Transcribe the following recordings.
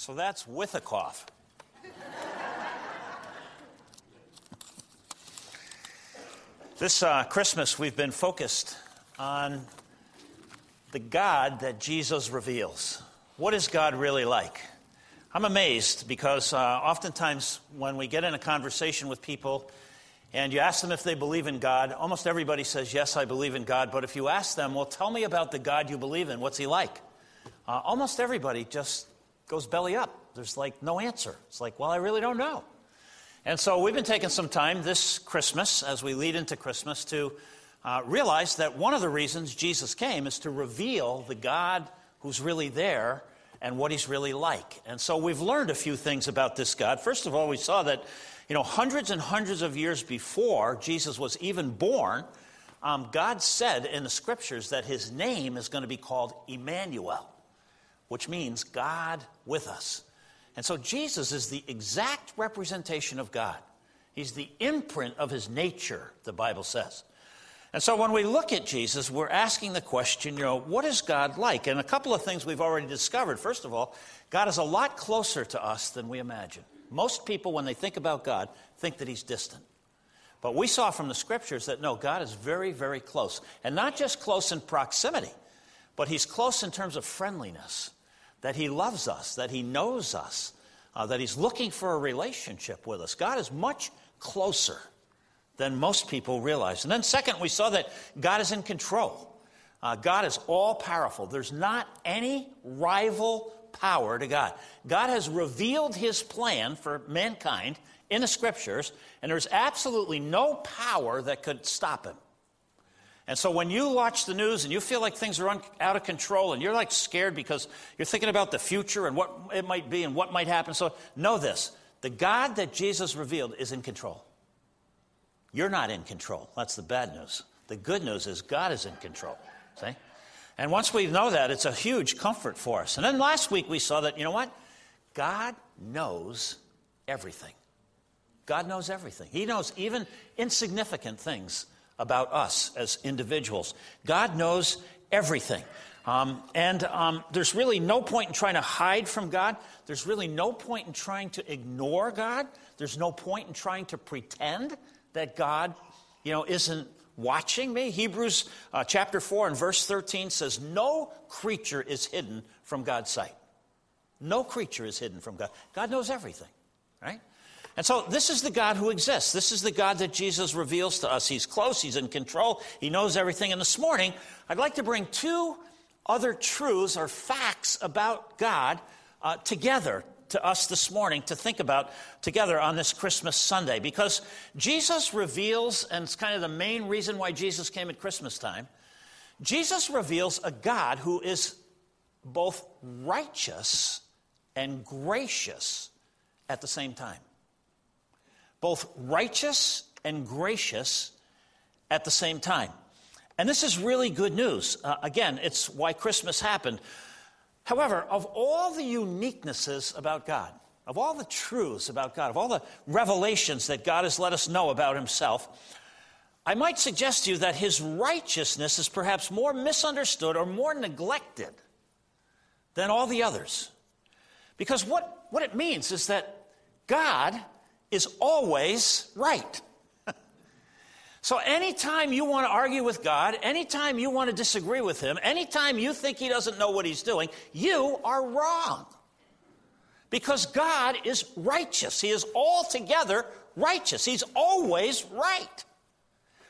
So that's with a cough. this uh, Christmas, we've been focused on the God that Jesus reveals. What is God really like? I'm amazed because uh, oftentimes when we get in a conversation with people and you ask them if they believe in God, almost everybody says, Yes, I believe in God. But if you ask them, Well, tell me about the God you believe in, what's he like? Uh, almost everybody just goes belly up. There's like no answer. It's like, Well, I really don't know. And so we've been taking some time this Christmas, as we lead into Christmas, to uh, realize that one of the reasons Jesus came is to reveal the God who's really there and what he's really like. And so we've learned a few things about this God. First of all, we saw that, you know, hundreds and hundreds of years before Jesus was even born, um, God said in the scriptures that his name is going to be called Emmanuel, which means God with us. And so Jesus is the exact representation of God. He's the imprint of his nature, the Bible says. And so when we look at Jesus, we're asking the question, you know, what is God like? And a couple of things we've already discovered. First of all, God is a lot closer to us than we imagine. Most people, when they think about God, think that he's distant. But we saw from the scriptures that no, God is very, very close. And not just close in proximity, but he's close in terms of friendliness, that he loves us, that he knows us, uh, that he's looking for a relationship with us. God is much closer than most people realize. And then, second, we saw that God is in control. Uh, God is all powerful. There's not any rival power to God. God has revealed his plan for mankind in the scriptures, and there's absolutely no power that could stop him. And so when you watch the news and you feel like things are un- out of control and you're like scared because you're thinking about the future and what it might be and what might happen, so know this the God that Jesus revealed is in control. You're not in control. That's the bad news. The good news is God is in control. See? And once we know that, it's a huge comfort for us. And then last week we saw that, you know what? God knows everything. God knows everything. He knows even insignificant things about us as individuals. God knows everything. Um, and um, there's really no point in trying to hide from God. There's really no point in trying to ignore God. There's no point in trying to pretend that God, you know, isn't watching me? Hebrews uh, chapter 4 and verse 13 says, No creature is hidden from God's sight. No creature is hidden from God. God knows everything, right? And so this is the God who exists. This is the God that Jesus reveals to us. He's close, He's in control, He knows everything. And this morning, I'd like to bring two other truths or facts about God uh, together to us this morning to think about together on this Christmas Sunday because Jesus reveals, and it's kind of the main reason why Jesus came at Christmas time, Jesus reveals a God who is both righteous and gracious at the same time. Both righteous and gracious at the same time. And this is really good news. Uh, again, it's why Christmas happened. However, of all the uniquenesses about God, of all the truths about God, of all the revelations that God has let us know about Himself, I might suggest to you that His righteousness is perhaps more misunderstood or more neglected than all the others. Because what, what it means is that God is always right. So, anytime you want to argue with God, anytime you want to disagree with Him, anytime you think He doesn't know what He's doing, you are wrong. Because God is righteous. He is altogether righteous. He's always right.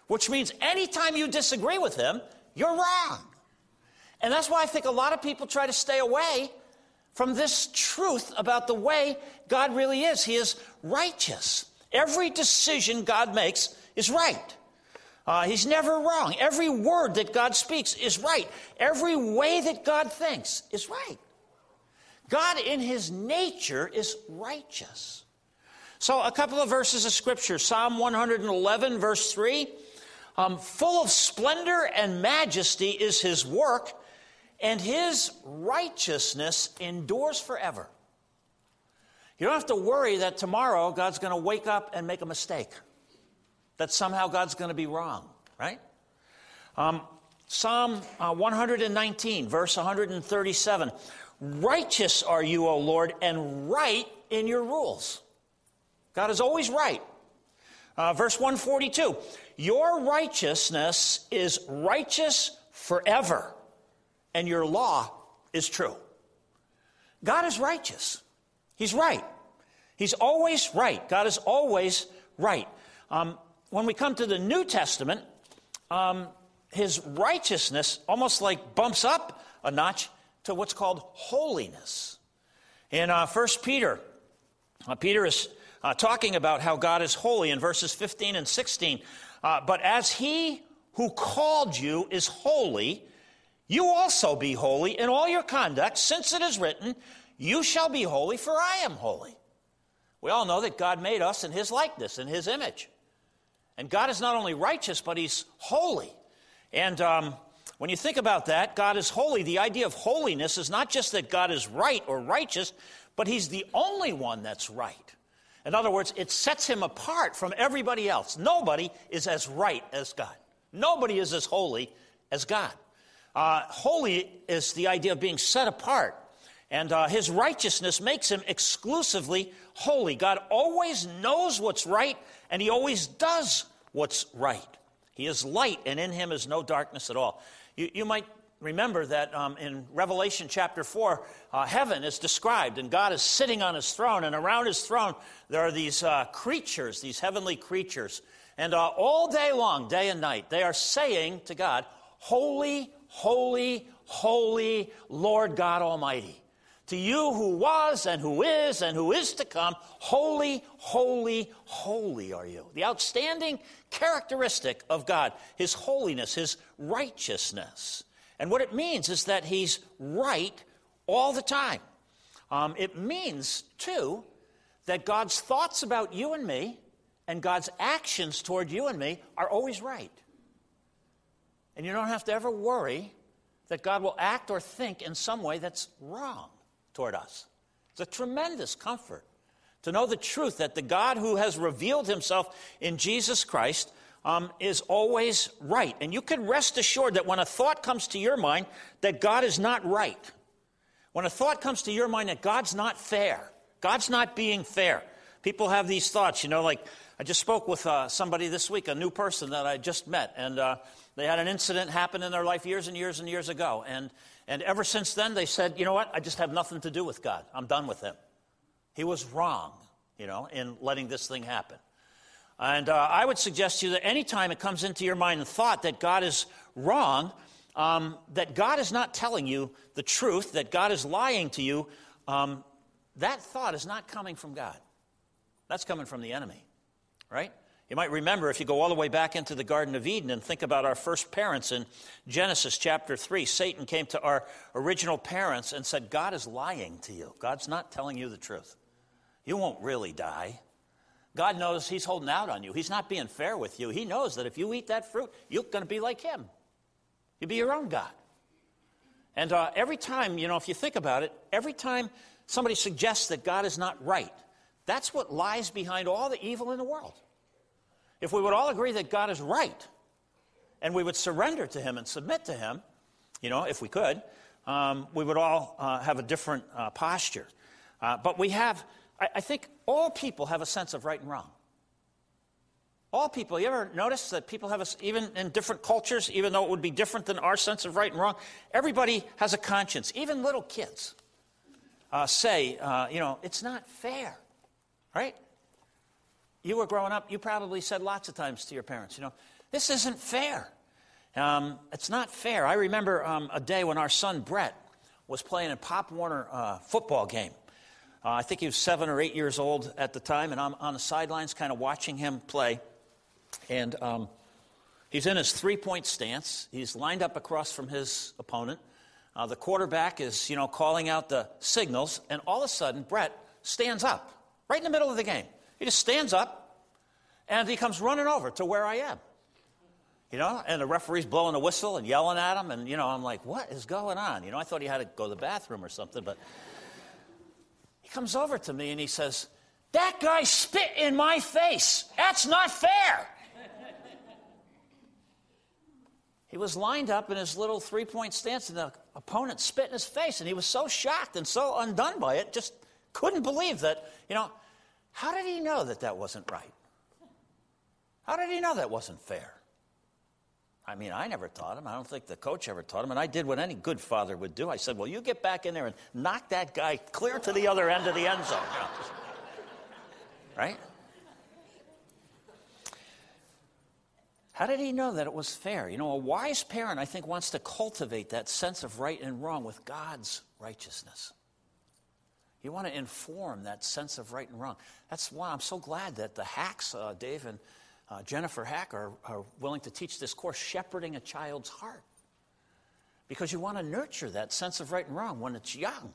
Which means anytime you disagree with Him, you're wrong. And that's why I think a lot of people try to stay away from this truth about the way God really is. He is righteous. Every decision God makes is right. Uh, he's never wrong. Every word that God speaks is right. Every way that God thinks is right. God, in his nature, is righteous. So, a couple of verses of scripture Psalm 111, verse 3 um, Full of splendor and majesty is his work, and his righteousness endures forever. You don't have to worry that tomorrow God's going to wake up and make a mistake that somehow God's going to be wrong, right? Um, Psalm uh, 119, verse 137 Righteous are you, O Lord, and right in your rules. God is always right. Uh, verse 142 Your righteousness is righteous forever, and your law is true. God is righteous. He's right. He's always right. God is always right. Um, when we come to the New Testament, um, his righteousness almost like bumps up a notch to what's called holiness. In uh, 1 Peter, uh, Peter is uh, talking about how God is holy in verses 15 and 16. Uh, but as he who called you is holy, you also be holy in all your conduct, since it is written, You shall be holy, for I am holy. We all know that God made us in his likeness, in his image. And God is not only righteous, but he's holy. And um, when you think about that, God is holy. The idea of holiness is not just that God is right or righteous, but he's the only one that's right. In other words, it sets him apart from everybody else. Nobody is as right as God. Nobody is as holy as God. Uh, holy is the idea of being set apart. And uh, his righteousness makes him exclusively holy. God always knows what's right, and he always does what's right. He is light, and in him is no darkness at all. You, you might remember that um, in Revelation chapter 4, uh, heaven is described, and God is sitting on his throne, and around his throne there are these uh, creatures, these heavenly creatures. And uh, all day long, day and night, they are saying to God, Holy, holy, holy Lord God Almighty. To you who was and who is and who is to come, holy, holy, holy are you. The outstanding characteristic of God, his holiness, his righteousness. And what it means is that he's right all the time. Um, it means, too, that God's thoughts about you and me and God's actions toward you and me are always right. And you don't have to ever worry that God will act or think in some way that's wrong toward us. It's a tremendous comfort to know the truth that the God who has revealed himself in Jesus Christ um, is always right. And you can rest assured that when a thought comes to your mind that God is not right, when a thought comes to your mind that God's not fair, God's not being fair, people have these thoughts, you know, like I just spoke with uh, somebody this week, a new person that I just met, and uh, they had an incident happen in their life years and years and years ago. And, and ever since then, they said, you know what, I just have nothing to do with God. I'm done with him. He was wrong, you know, in letting this thing happen. And uh, I would suggest to you that anytime it comes into your mind the thought that God is wrong, um, that God is not telling you the truth, that God is lying to you, um, that thought is not coming from God. That's coming from the enemy, right? You might remember if you go all the way back into the Garden of Eden and think about our first parents in Genesis chapter 3. Satan came to our original parents and said, God is lying to you. God's not telling you the truth. You won't really die. God knows He's holding out on you. He's not being fair with you. He knows that if you eat that fruit, you're going to be like Him. You'll be your own God. And uh, every time, you know, if you think about it, every time somebody suggests that God is not right, that's what lies behind all the evil in the world. If we would all agree that God is right, and we would surrender to Him and submit to Him, you know, if we could, um, we would all uh, have a different uh, posture. Uh, but we have I, I think all people have a sense of right and wrong. All people. You ever notice that people have, a, even in different cultures, even though it would be different than our sense of right and wrong, everybody has a conscience. Even little kids uh, say, uh, you know, it's not fair, right? You were growing up, you probably said lots of times to your parents, you know, this isn't fair. Um, it's not fair. I remember um, a day when our son Brett was playing a Pop Warner uh, football game. Uh, I think he was seven or eight years old at the time, and I'm on the sidelines kind of watching him play. And um, he's in his three point stance. He's lined up across from his opponent. Uh, the quarterback is, you know, calling out the signals, and all of a sudden, Brett stands up right in the middle of the game. He just stands up, and he comes running over to where I am. You know, and the referee's blowing a whistle and yelling at him, and, you know, I'm like, what is going on? You know, I thought he had to go to the bathroom or something, but he comes over to me and he says, That guy spit in my face. That's not fair. he was lined up in his little three point stance, and the opponent spit in his face, and he was so shocked and so undone by it, just couldn't believe that, you know, how did he know that that wasn't right? How did he know that wasn't fair? I mean, I never taught him. I don't think the coach ever taught him. And I did what any good father would do. I said, Well, you get back in there and knock that guy clear to the other end of the end zone. right? How did he know that it was fair? You know, a wise parent, I think, wants to cultivate that sense of right and wrong with God's righteousness. You want to inform that sense of right and wrong. That's why I'm so glad that the hacks, uh, Dave and uh, Jennifer Hack, are, are willing to teach this course, Shepherding a Child's Heart. Because you want to nurture that sense of right and wrong when it's young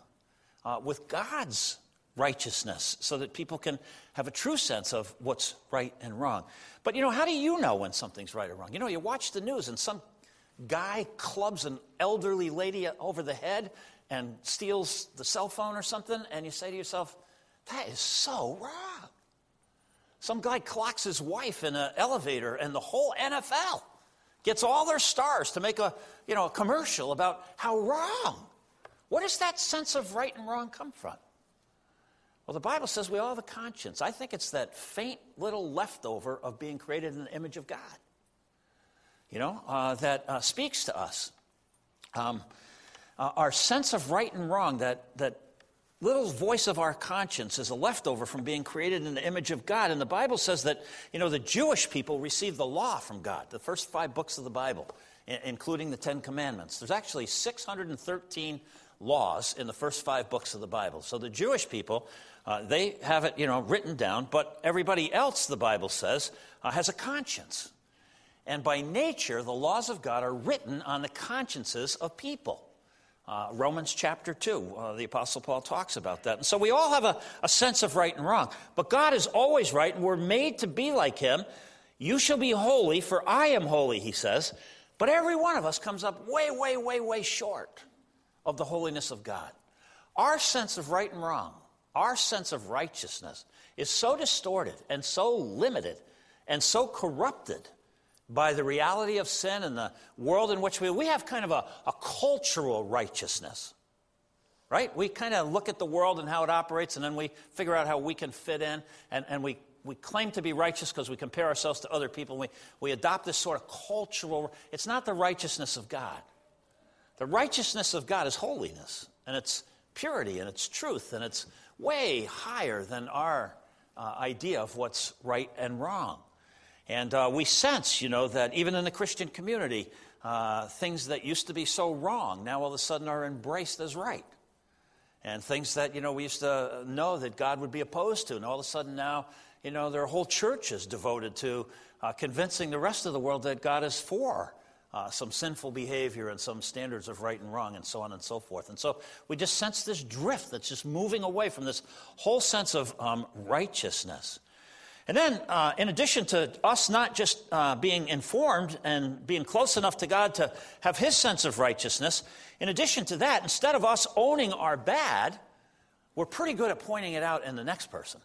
uh, with God's righteousness so that people can have a true sense of what's right and wrong. But you know, how do you know when something's right or wrong? You know, you watch the news and some guy clubs an elderly lady over the head and steals the cell phone or something, and you say to yourself, that is so wrong. Some guy clocks his wife in an elevator, and the whole NFL gets all their stars to make a, you know, a commercial about how wrong. Where does that sense of right and wrong come from? Well, the Bible says we all have a conscience. I think it's that faint little leftover of being created in the image of God, you know, uh, that uh, speaks to us. Um, uh, our sense of right and wrong, that, that little voice of our conscience is a leftover from being created in the image of God. And the Bible says that, you know, the Jewish people received the law from God, the first five books of the Bible, including the Ten Commandments. There's actually 613 laws in the first five books of the Bible. So the Jewish people, uh, they have it, you know, written down, but everybody else, the Bible says, uh, has a conscience. And by nature, the laws of God are written on the consciences of people. Uh, Romans chapter 2, uh, the Apostle Paul talks about that. And so we all have a, a sense of right and wrong. But God is always right, and we're made to be like Him. You shall be holy, for I am holy, He says. But every one of us comes up way, way, way, way short of the holiness of God. Our sense of right and wrong, our sense of righteousness is so distorted and so limited and so corrupted by the reality of sin and the world in which we we have kind of a, a cultural righteousness right? We kind of look at the world and how it operates and then we figure out how we can fit in and, and we, we claim to be righteous because we compare ourselves to other people we, we adopt this sort of cultural it's not the righteousness of god. The righteousness of god is holiness and it's purity and it's truth and it's way higher than our uh, idea of what's right and wrong and uh, we sense, you know, that even in the Christian community, uh, things that used to be so wrong now all of a sudden are embraced as right. And things that, you know, we used to know that God would be opposed to, and all of a sudden now, you know, there are whole churches devoted to uh, convincing the rest of the world that God is for uh, some sinful behavior and some standards of right and wrong, and so on and so forth. And so we just sense this drift that's just moving away from this whole sense of um, righteousness. And then, uh, in addition to us not just uh, being informed and being close enough to God to have His sense of righteousness, in addition to that, instead of us owning our bad, we're pretty good at pointing it out in the next person.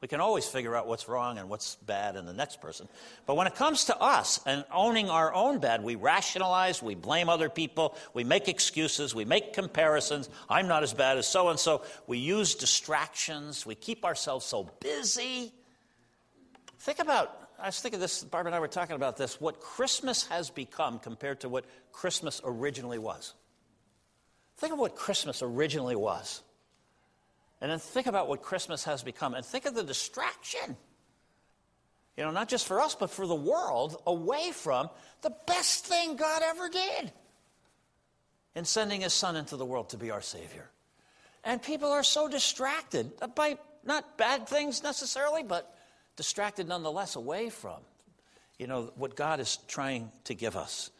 We can always figure out what's wrong and what's bad in the next person. But when it comes to us and owning our own bad, we rationalize, we blame other people, we make excuses, we make comparisons. I'm not as bad as so and so. We use distractions, we keep ourselves so busy Think about, I was thinking this, Barbara and I were talking about this, what Christmas has become compared to what Christmas originally was. Think of what Christmas originally was. And then think about what Christmas has become. And think of the distraction. You know, not just for us, but for the world, away from the best thing God ever did in sending his son into the world to be our Savior. And people are so distracted by not bad things necessarily, but distracted nonetheless away from, you know, what God is trying to give us.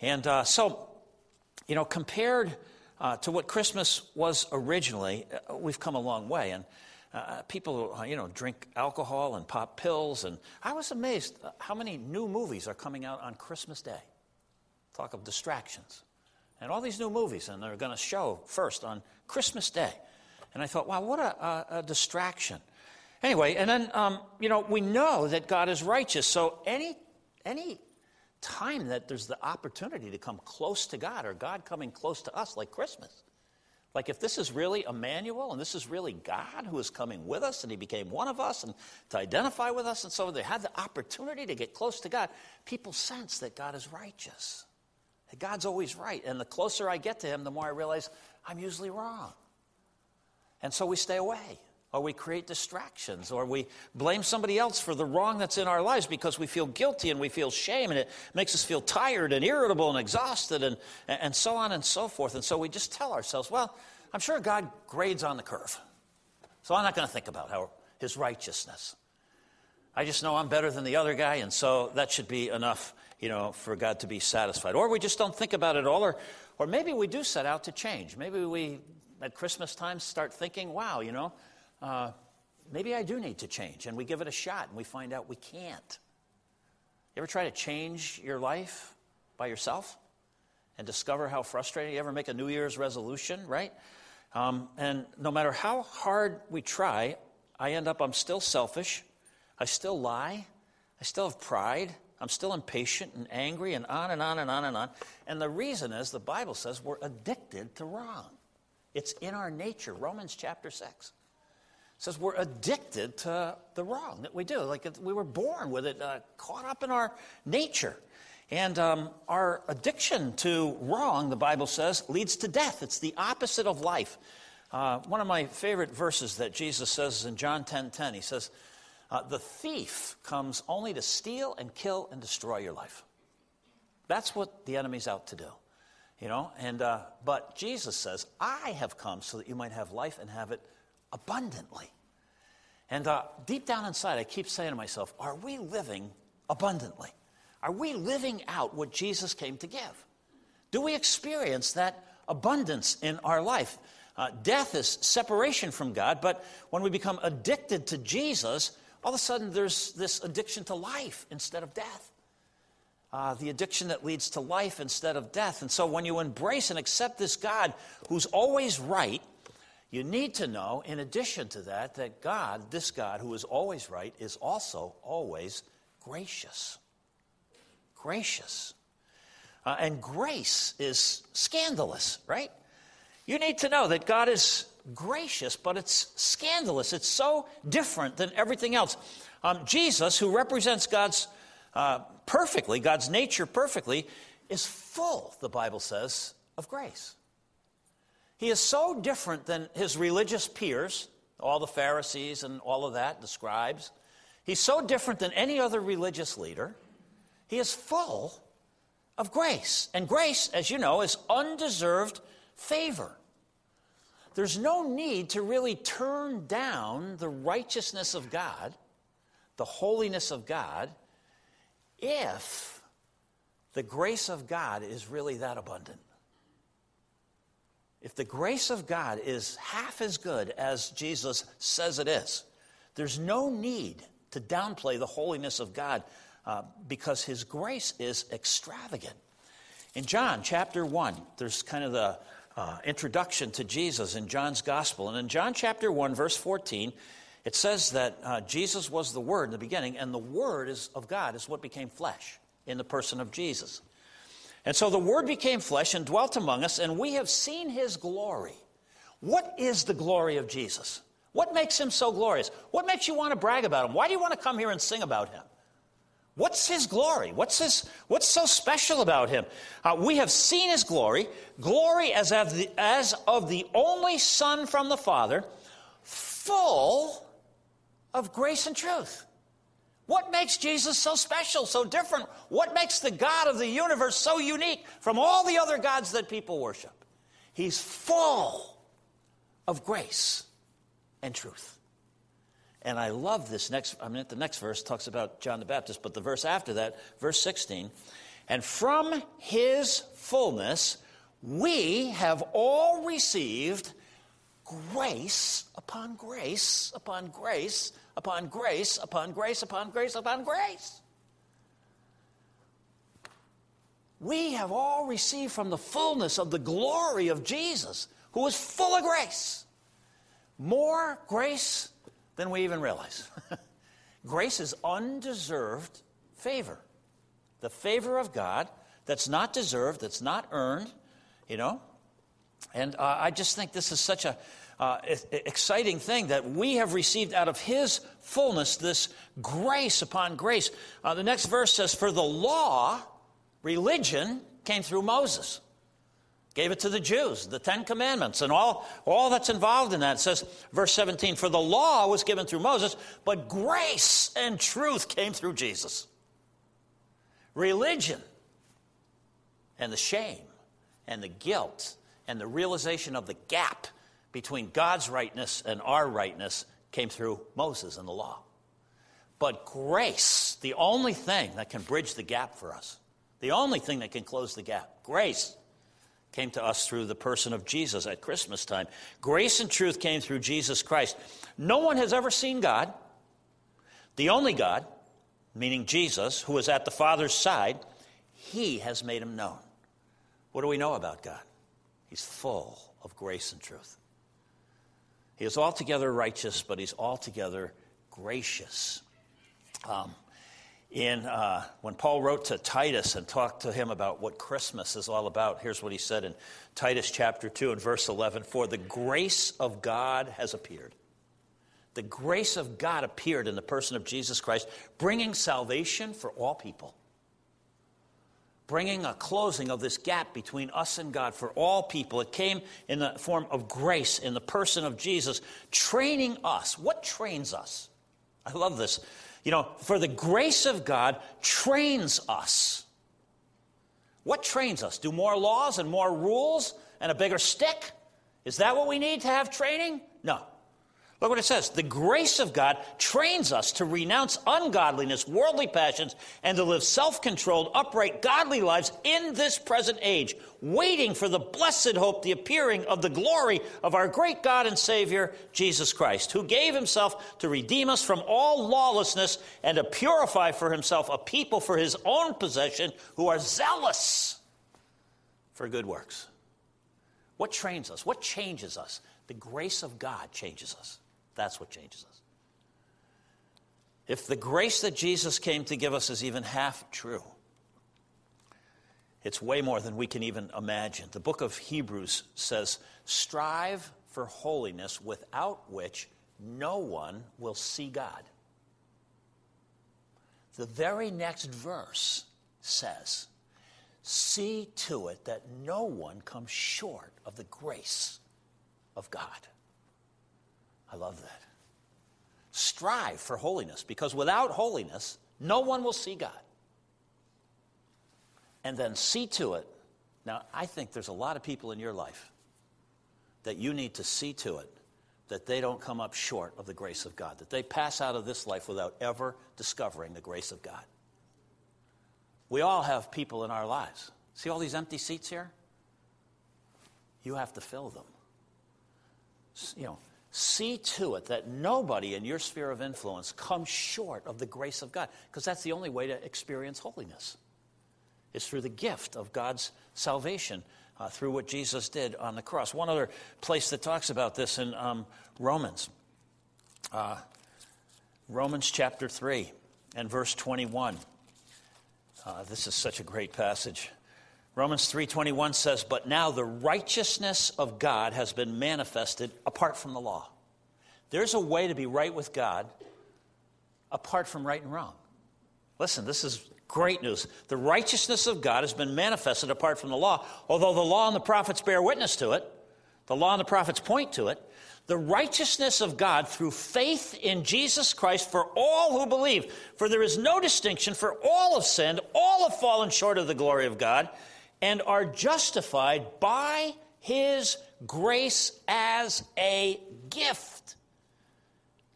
And uh, so, you know, compared uh, to what Christmas was originally, uh, we've come a long way. And uh, people, uh, you know, drink alcohol and pop pills. And I was amazed how many new movies are coming out on Christmas Day. Talk of distractions. And all these new movies, and they're going to show first on Christmas Day. And I thought, wow, what a, a distraction. Anyway, and then, um, you know, we know that God is righteous. So any, any time that there's the opportunity to come close to God or God coming close to us, like Christmas. Like, if this is really Emmanuel and this is really God who is coming with us and he became one of us and to identify with us, and so they had the opportunity to get close to God, people sense that God is righteous. That God's always right. And the closer I get to him, the more I realize I'm usually wrong. And so we stay away or we create distractions, or we blame somebody else for the wrong that's in our lives because we feel guilty and we feel shame, and it makes us feel tired and irritable and exhausted, and, and so on and so forth. And so we just tell ourselves, well, I'm sure God grades on the curve. So I'm not going to think about how his righteousness. I just know I'm better than the other guy, and so that should be enough, you know, for God to be satisfied. Or we just don't think about it all, or, or maybe we do set out to change. Maybe we, at Christmas time, start thinking, wow, you know, uh, maybe I do need to change. And we give it a shot and we find out we can't. You ever try to change your life by yourself and discover how frustrating? You ever make a New Year's resolution, right? Um, and no matter how hard we try, I end up, I'm still selfish. I still lie. I still have pride. I'm still impatient and angry and on and on and on and on. And the reason is the Bible says we're addicted to wrong. It's in our nature. Romans chapter 6 says we're addicted to the wrong that we do. Like we were born with it, uh, caught up in our nature. And um, our addiction to wrong, the Bible says, leads to death. It's the opposite of life. Uh, one of my favorite verses that Jesus says is in John 10 10, he says, uh, The thief comes only to steal and kill and destroy your life. That's what the enemy's out to do. You know, and uh, but Jesus says, I have come so that you might have life and have it abundantly. And uh, deep down inside, I keep saying to myself, are we living abundantly? Are we living out what Jesus came to give? Do we experience that abundance in our life? Uh, death is separation from God, but when we become addicted to Jesus, all of a sudden there's this addiction to life instead of death. Uh, the addiction that leads to life instead of death. And so when you embrace and accept this God who's always right, you need to know, in addition to that, that God, this God who is always right, is also always gracious. Gracious. Uh, and grace is scandalous, right? You need to know that God is gracious, but it's scandalous. It's so different than everything else. Um, Jesus, who represents God's uh, perfectly, God's nature perfectly, is full, the Bible says, of grace. He is so different than his religious peers, all the Pharisees and all of that, the scribes. He's so different than any other religious leader. He is full of grace. And grace, as you know, is undeserved favor. There's no need to really turn down the righteousness of God, the holiness of God, if the grace of God is really that abundant. If the grace of God is half as good as Jesus says it is, there's no need to downplay the holiness of God uh, because his grace is extravagant. In John chapter 1, there's kind of the uh, introduction to Jesus in John's gospel. And in John chapter 1, verse 14, it says that uh, Jesus was the Word in the beginning, and the Word is, of God is what became flesh in the person of Jesus. And so the Word became flesh and dwelt among us, and we have seen His glory. What is the glory of Jesus? What makes Him so glorious? What makes you want to brag about Him? Why do you want to come here and sing about Him? What's His glory? What's, his, what's so special about Him? Uh, we have seen His glory, glory as of, the, as of the only Son from the Father, full of grace and truth. What makes Jesus so special, so different? What makes the God of the universe so unique from all the other gods that people worship? He's full of grace and truth. And I love this next, I mean, the next verse talks about John the Baptist, but the verse after that, verse 16, and from his fullness we have all received grace upon grace upon grace upon grace upon grace upon grace upon grace. We have all received from the fullness of the glory of Jesus, who is full of grace. More grace than we even realize. grace is undeserved favor The favor of God that's not deserved, that's not earned, you know? And uh, I just think this is such a uh, exciting thing that we have received out of His fullness this grace upon grace. Uh, the next verse says, For the law, religion, came through Moses. Gave it to the Jews, the Ten Commandments, and all, all that's involved in that. It says, verse 17, For the law was given through Moses, but grace and truth came through Jesus. Religion and the shame and the guilt and the realization of the gap between God's rightness and our rightness came through Moses and the law. But grace, the only thing that can bridge the gap for us, the only thing that can close the gap, grace, came to us through the person of Jesus at Christmas time. Grace and truth came through Jesus Christ. No one has ever seen God. The only God, meaning Jesus, who is at the Father's side, he has made him known. What do we know about God? He's full of grace and truth. He is altogether righteous, but he's altogether gracious. Um, in uh, when Paul wrote to Titus and talked to him about what Christmas is all about, here's what he said in Titus chapter 2 and verse 11 For the grace of God has appeared. The grace of God appeared in the person of Jesus Christ, bringing salvation for all people bringing a closing of this gap between us and God for all people. It came in the form of grace in the person of Jesus, training us. What trains us? I love this. You know, for the grace of God trains us. What trains us? Do more laws and more rules and a bigger stick? Is that what we need to have training? No. Look what it says. The grace of God trains us to renounce ungodliness, worldly passions, and to live self controlled, upright, godly lives in this present age, waiting for the blessed hope, the appearing of the glory of our great God and Savior, Jesus Christ, who gave himself to redeem us from all lawlessness and to purify for himself a people for his own possession who are zealous for good works. What trains us? What changes us? The grace of God changes us. That's what changes us. If the grace that Jesus came to give us is even half true, it's way more than we can even imagine. The book of Hebrews says, Strive for holiness without which no one will see God. The very next verse says, See to it that no one comes short of the grace of God. I love that. Strive for holiness because without holiness, no one will see God. And then see to it. Now, I think there's a lot of people in your life that you need to see to it that they don't come up short of the grace of God, that they pass out of this life without ever discovering the grace of God. We all have people in our lives. See all these empty seats here? You have to fill them. You know, see to it that nobody in your sphere of influence comes short of the grace of God, because that's the only way to experience holiness. Is through the gift of God's salvation uh, through what Jesus did on the cross. One other place that talks about this in um, Romans, uh, Romans chapter 3 and verse 21. Uh, this is such a great passage. Romans 3:21 says, "But now the righteousness of God has been manifested apart from the law." There's a way to be right with God apart from right and wrong. Listen, this is great news. The righteousness of God has been manifested apart from the law, although the law and the prophets bear witness to it. The law and the prophets point to it. The righteousness of God through faith in Jesus Christ for all who believe. For there is no distinction, for all have sinned, all have fallen short of the glory of God and are justified by his grace as a gift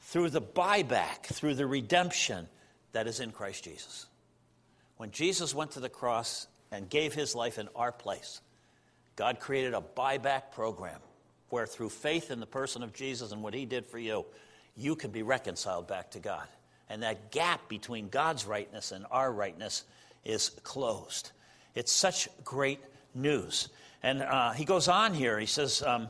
through the buyback, through the redemption that is in Christ Jesus. When Jesus went to the cross and gave his life in our place, God created a buyback program where through faith in the person of Jesus and what he did for you, you can be reconciled back to God. And that gap between God's rightness and our rightness is closed. It's such great news. And uh, he goes on here. He says, um,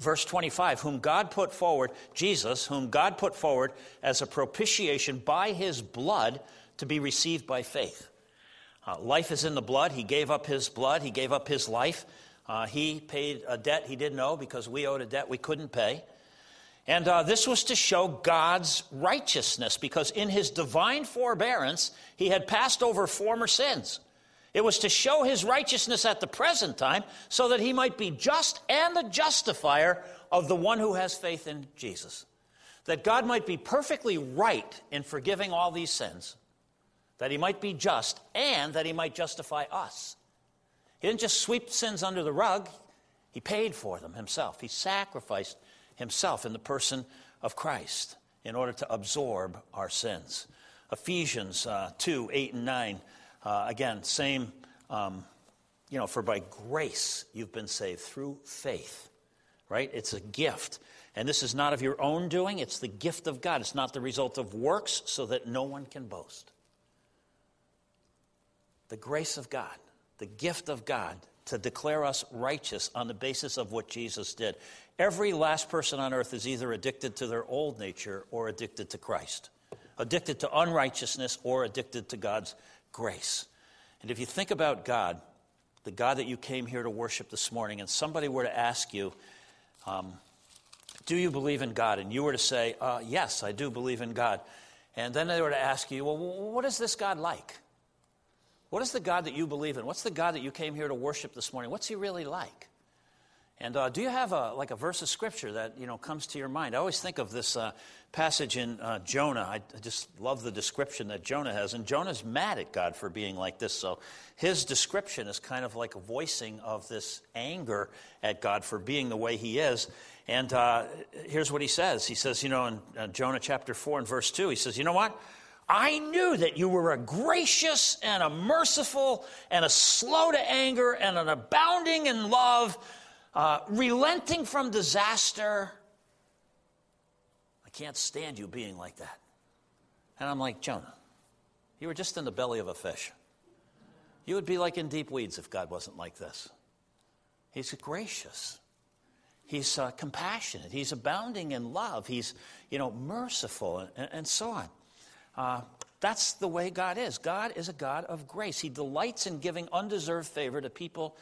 verse 25, whom God put forward, Jesus, whom God put forward as a propitiation by his blood to be received by faith. Uh, life is in the blood. He gave up his blood, he gave up his life. Uh, he paid a debt he didn't owe because we owed a debt we couldn't pay. And uh, this was to show God's righteousness because in his divine forbearance, he had passed over former sins. It was to show his righteousness at the present time so that he might be just and the justifier of the one who has faith in Jesus. That God might be perfectly right in forgiving all these sins, that he might be just, and that he might justify us. He didn't just sweep sins under the rug, he paid for them himself. He sacrificed himself in the person of Christ in order to absorb our sins. Ephesians uh, 2 8 and 9, uh, again, same, um, you know, for by grace you've been saved through faith, right? It's a gift. And this is not of your own doing, it's the gift of God. It's not the result of works, so that no one can boast. The grace of God, the gift of God to declare us righteous on the basis of what Jesus did. Every last person on earth is either addicted to their old nature or addicted to Christ, addicted to unrighteousness or addicted to God's grace. And if you think about God, the God that you came here to worship this morning, and somebody were to ask you, um, Do you believe in God? And you were to say, uh, Yes, I do believe in God. And then they were to ask you, Well, what is this God like? What is the God that you believe in? What's the God that you came here to worship this morning? What's he really like? And uh, do you have a, like a verse of scripture that you know comes to your mind? I always think of this uh, passage in uh, Jonah. I, just love the description that Jonah has, and Jonah's mad at God for being like this. So his description is kind of like a voicing of this anger at God for being the way he is. And uh, here's what he says. He says, you know, in uh, Jonah chapter four and verse two, he says, you know what? I knew that you were a gracious and a merciful and a slow to anger and an abounding in love, uh, relenting from disaster. I can't stand you being like that. And I'm like, Jonah, you were just in the belly of a fish. You would be like in deep weeds if God wasn't like this. He's gracious. He's uh, compassionate. He's abounding in love. He's, you know, merciful and, and so on. Uh, that's the way God is. God is a God of grace. He delights in giving undeserved favor to people,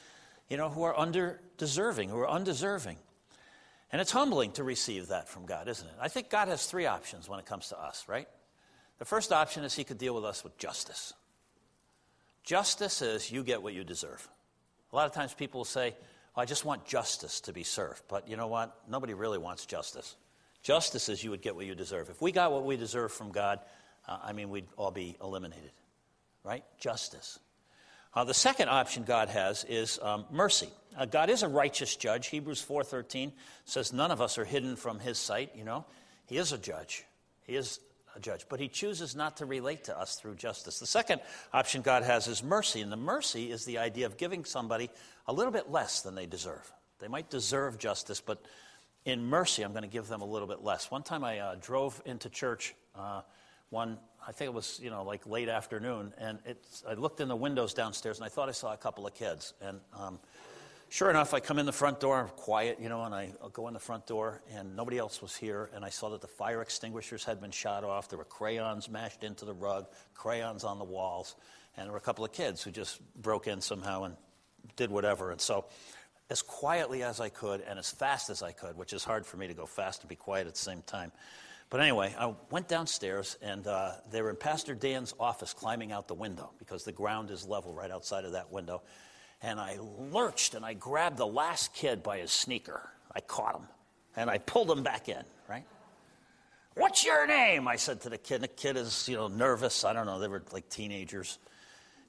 you know, who are underdeserving, who are undeserving. And it's humbling to receive that from God, isn't it? I think God has three options when it comes to us, right? The first option is He could deal with us with justice. Justice is you get what you deserve. A lot of times people will say, well, I just want justice to be served. But you know what? Nobody really wants justice. Justice is you would get what you deserve. If we got what we deserve from God, uh, I mean, we'd all be eliminated, right? Justice. Uh, the second option God has is um, mercy. Uh, God is a righteous judge. Hebrews 4:13 says none of us are hidden from His sight. You know, He is a judge. He is a judge, but He chooses not to relate to us through justice. The second option God has is mercy, and the mercy is the idea of giving somebody a little bit less than they deserve. They might deserve justice, but in mercy, I'm going to give them a little bit less. One time I uh, drove into church. One, I think it was, you know, like late afternoon, and it's, I looked in the windows downstairs and I thought I saw a couple of kids. And um, sure enough, I come in the front door, I'm quiet, you know, and I go in the front door, and nobody else was here. And I saw that the fire extinguishers had been shot off. There were crayons mashed into the rug, crayons on the walls, and there were a couple of kids who just broke in somehow and did whatever. And so, as quietly as I could and as fast as I could, which is hard for me to go fast and be quiet at the same time, but anyway, I went downstairs, and uh, they were in Pastor Dan's office climbing out the window because the ground is level right outside of that window. And I lurched and I grabbed the last kid by his sneaker. I caught him, and I pulled him back in, right? What's your name? I said to the kid. The kid is, you know, nervous. I don't know. They were like teenagers.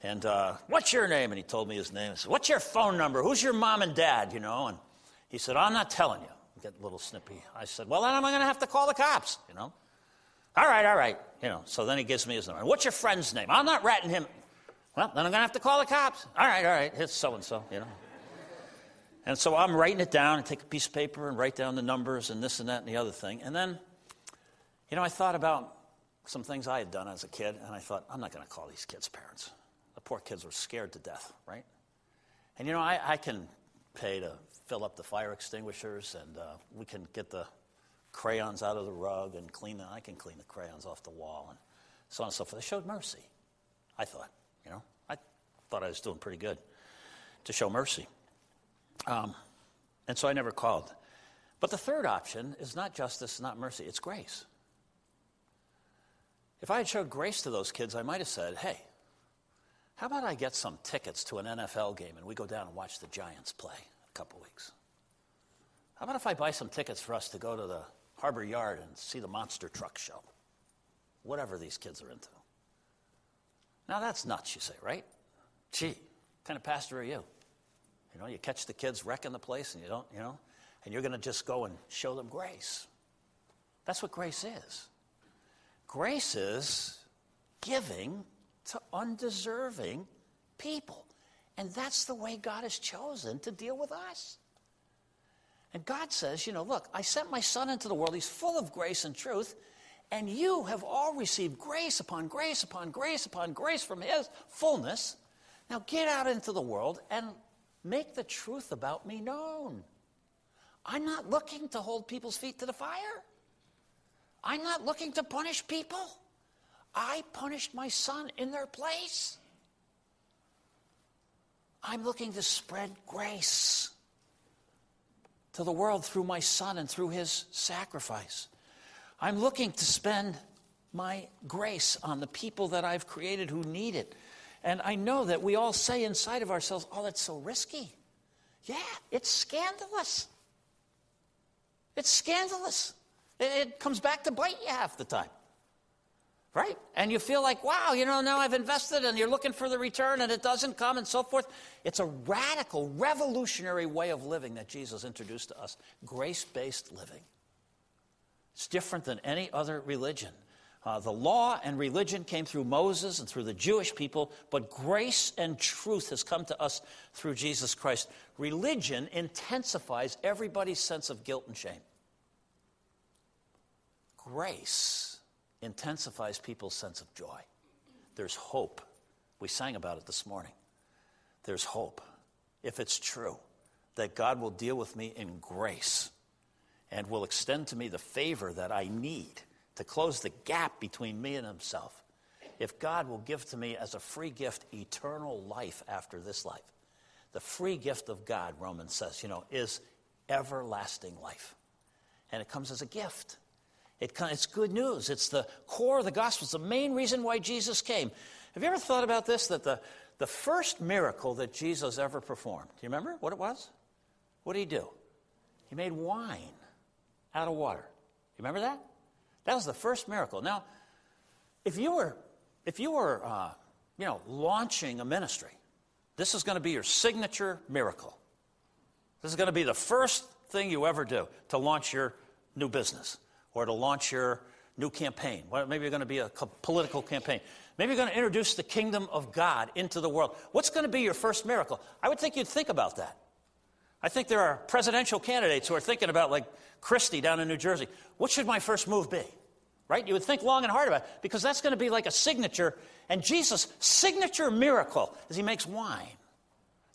And uh, what's your name? And he told me his name. I said, What's your phone number? Who's your mom and dad? You know? And he said, I'm not telling you get a little snippy. I said, Well, then I'm going to have to call the cops, you know. All right, all right. You know, so then he gives me his number. What's your friend's name? I'm not ratting him. Well, then I'm going to have to call the cops. All right, all right. It's so and so, you know. And so I'm writing it down and take a piece of paper and write down the numbers and this and that and the other thing. And then, you know, I thought about some things I had done as a kid, and I thought, I'm not going to call these kids' parents. The poor kids were scared to death, right? And, you know, I, I can pay to fill up the fire extinguishers, and uh, we can get the crayons out of the rug and clean them. I can clean the crayons off the wall and so on and so forth. They showed mercy, I thought. You know, I thought I was doing pretty good to show mercy. Um, and so I never called. But the third option is not justice, not mercy, it's grace. If I had showed grace to those kids, I might have said, hey, how about I get some tickets to an NFL game and we go down and watch the Giants play couple weeks? How about if I buy some tickets for us to go to the Harbor Yard and see the monster truck show? Whatever these kids are into. Now that's nuts, you say, right? Gee, what kind of pastor are you? You know, you catch the kids wrecking the place and you don't, you know, and you're going to just go and show them grace. That's what grace is. Grace is giving to undeserving people. And that's the way God has chosen to deal with us. And God says, you know, look, I sent my son into the world. He's full of grace and truth. And you have all received grace upon grace upon grace upon grace from his fullness. Now get out into the world and make the truth about me known. I'm not looking to hold people's feet to the fire. I'm not looking to punish people. I punished my son in their place. I'm looking to spread grace to the world through my son and through his sacrifice. I'm looking to spend my grace on the people that I've created who need it. And I know that we all say inside of ourselves, oh, that's so risky. Yeah, it's scandalous. It's scandalous. It comes back to bite you half the time. Right? And you feel like, wow, you know, now I've invested and you're looking for the return and it doesn't come and so forth. It's a radical, revolutionary way of living that Jesus introduced to us grace based living. It's different than any other religion. Uh, the law and religion came through Moses and through the Jewish people, but grace and truth has come to us through Jesus Christ. Religion intensifies everybody's sense of guilt and shame. Grace intensifies people's sense of joy. There's hope. We sang about it this morning. There's hope. If it's true that God will deal with me in grace and will extend to me the favor that I need to close the gap between me and Himself. If God will give to me as a free gift eternal life after this life, the free gift of God, Romans says, you know, is everlasting life. And it comes as a gift. It, it's good news. It's the core of the gospel. It's the main reason why Jesus came. Have you ever thought about this? That the, the first miracle that Jesus ever performed, do you remember what it was? What did he do? He made wine out of water. You remember that? That was the first miracle. Now, if you were, if you were, uh, you know, launching a ministry, this is going to be your signature miracle. This is going to be the first thing you ever do to launch your new business or to launch your new campaign. Maybe you're going to be a political campaign. Maybe you're going to introduce the kingdom of God into the world. What's going to be your first miracle? I would think you'd think about that. I think there are presidential candidates who are thinking about, like Christie down in New Jersey, what should my first move be? Right? You would think long and hard about it because that's going to be like a signature. And Jesus' signature miracle is he makes wine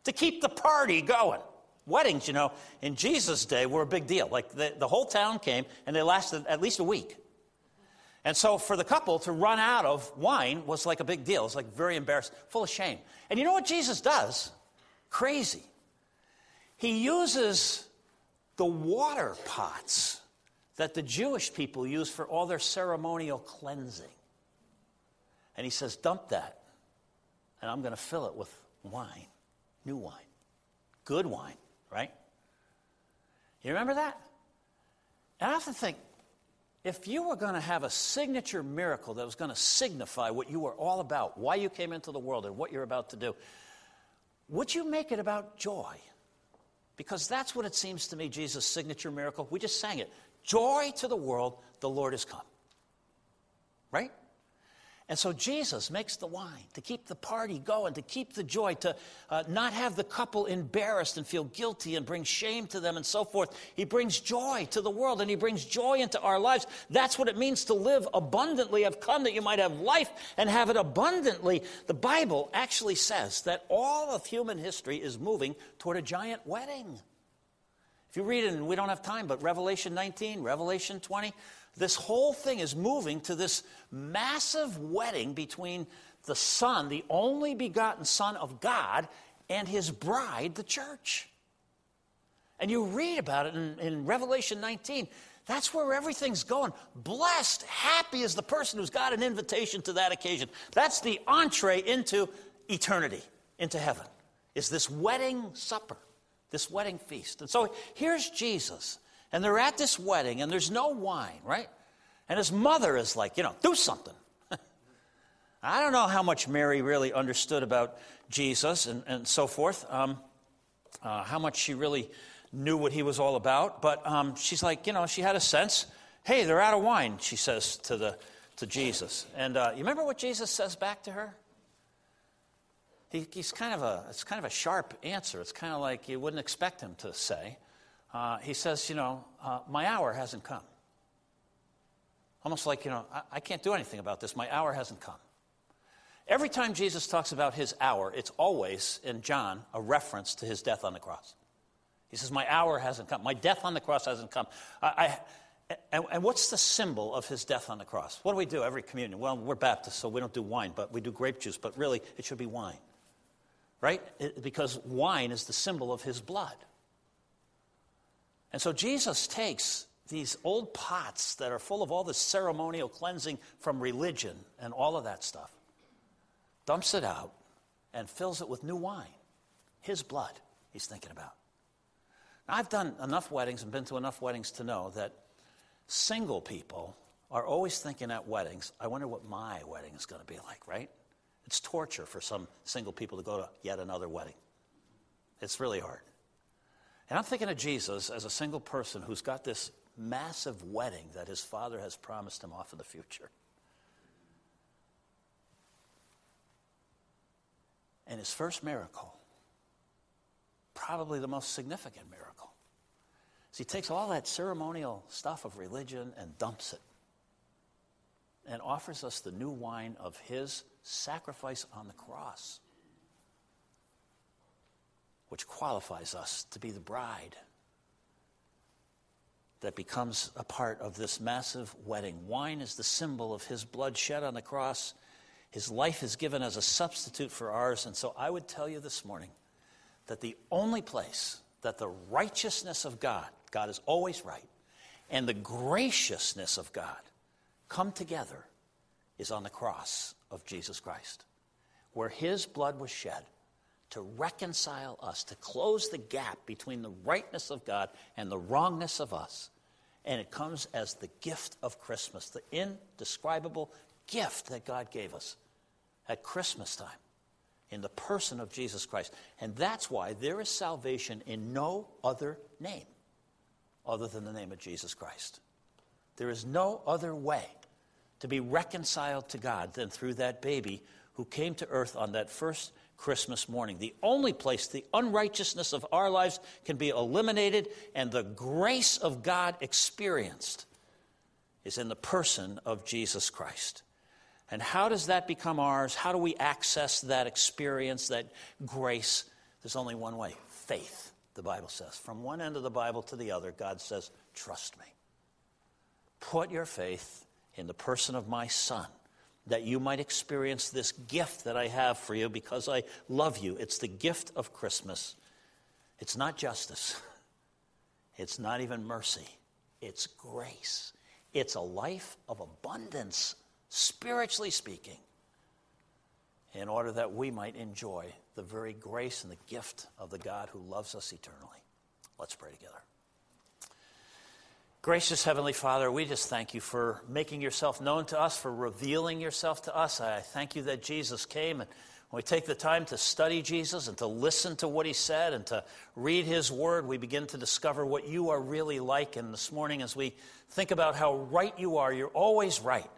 to keep the party going. Weddings, you know, in Jesus' day were a big deal. Like the, the whole town came and they lasted at least a week. And so for the couple to run out of wine was like a big deal. It's like very embarrassed, full of shame. And you know what Jesus does? Crazy. He uses the water pots that the Jewish people use for all their ceremonial cleansing. And he says, Dump that, and I'm going to fill it with wine, new wine, good wine, right? You remember that? And I to think if you were going to have a signature miracle that was going to signify what you were all about, why you came into the world, and what you're about to do, would you make it about joy? Because that's what it seems to me Jesus' signature miracle. We just sang it. Joy to the world, the Lord has come. Right? And so Jesus makes the wine to keep the party going, to keep the joy, to uh, not have the couple embarrassed and feel guilty and bring shame to them and so forth. He brings joy to the world and he brings joy into our lives. That's what it means to live abundantly. I've come that you might have life and have it abundantly. The Bible actually says that all of human history is moving toward a giant wedding. If you read it, and we don't have time, but Revelation 19, Revelation 20, this whole thing is moving to this massive wedding between the Son, the only begotten Son of God, and his bride, the church. And you read about it in, in, Revelation 19. That's where everything's going. Blessed, happy is the person who's got an invitation to that occasion. That's the entree into eternity, into heaven, is this wedding supper, this wedding feast. And so here's Jesus, and they're at this wedding, and there's no wine, right? And his mother is like, you know, do something. I don't know how much Mary really understood about Jesus and, and so forth, um, uh, how much she really knew what he was all about. But um, she's like, you know, she had a sense. Hey, they're out of wine, she says to, the, to Jesus. And uh, you remember what Jesus says back to her? He, he's kind of a, it's kind of a sharp answer. It's kind of like you wouldn't expect him to say. Uh, he says, you know, uh, my hour hasn't come. Almost like, you know, I, I can't do anything about this. My hour hasn't come. Every time Jesus talks about his hour, it's always, in John, a reference to his death on the cross. He says, My hour hasn't come. My death on the cross hasn't come. I, I, and, and, what's the symbol of his death on the cross? What do we do every communion? Well, we're Baptists, so we don't do wine, but we do grape juice, but really, it should be wine. Right? It, because wine is the symbol of his blood. And so Jesus takes these old pots that are full of all this ceremonial cleansing from religion and all of that stuff dumps it out, and fills it with new wine. His blood, he's thinking about. Now, I've done enough weddings and been to enough weddings to know that single people are always thinking at weddings, I wonder what my wedding is going to be like, right? It's torture for some single people to go to yet another wedding. It's really hard. And I'm thinking of Jesus as a single person who's got this massive wedding that his father has promised him off in the future. And his first miracle, probably the most significant miracle, is he takes all that ceremonial stuff of religion and dumps it and offers us the new wine of his sacrifice on the cross, which qualifies us to be the bride that becomes a part of this massive wedding. Wine is the symbol of his blood shed on the cross his life is given as a substitute for ours. And so I would tell you this morning that the only place that the righteousness of God, God is always right, and the graciousness of God come together is on the cross of Jesus Christ, where his blood was shed to reconcile us, to close the gap between the rightness of God and the wrongness of us. And it comes as the gift of Christmas, the indescribable gift that God gave us at Christmas time in the person of Jesus Christ. And that's why there is salvation in no other name other than the name of Jesus Christ. There is no other way to be reconciled to God than through that baby who came to earth on that first Christmas morning. The only place the unrighteousness of our lives can be eliminated and the grace of God experienced is in the person of Jesus Christ. And how does that become ours? How do we access that experience, that grace? There's only one way faith, the Bible says. From one end of the Bible to the other, God says, Trust me. Put your faith in the person of my Son, that you might experience this gift that I have for you because I love you. It's the gift of Christmas. It's not justice, it's not even mercy, it's grace. It's a life of abundance spiritually speaking, in order that we might enjoy the very grace and the gift of the God who loves us eternally. Let's pray together. Gracious Heavenly Father, we just thank you for making yourself known to us, for revealing yourself to us. I thank you that Jesus came and when we take the time to study Jesus and to listen to what he said and to read his word, we begin to discover what you are really like. And this morning, as we think about how right you are, you're always right.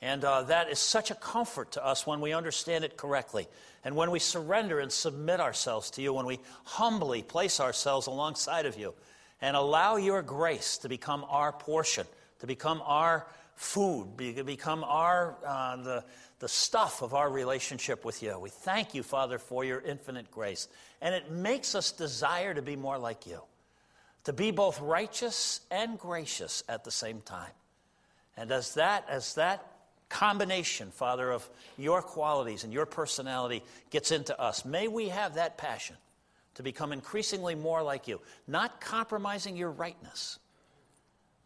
And uh, that is such a comfort to us when we understand it correctly. And when we surrender and submit ourselves to you, when we humbly place ourselves alongside of you and allow your grace to become our portion, to become our food, be, become our, uh, the, the stuff of our relationship with you. We thank you, Father, for your infinite grace. And it makes us desire to be more like you, to be both righteous and gracious at the same time. And as that, as that combination, Father, of your qualities and your personality gets into us. May we have that passion to become increasingly more like you, not compromising your rightness,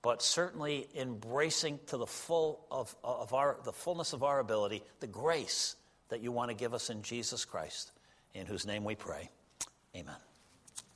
but certainly embracing to the full of, of our, the fullness of our ability the grace that you want to give us in Jesus Christ, in whose name we pray. Amen.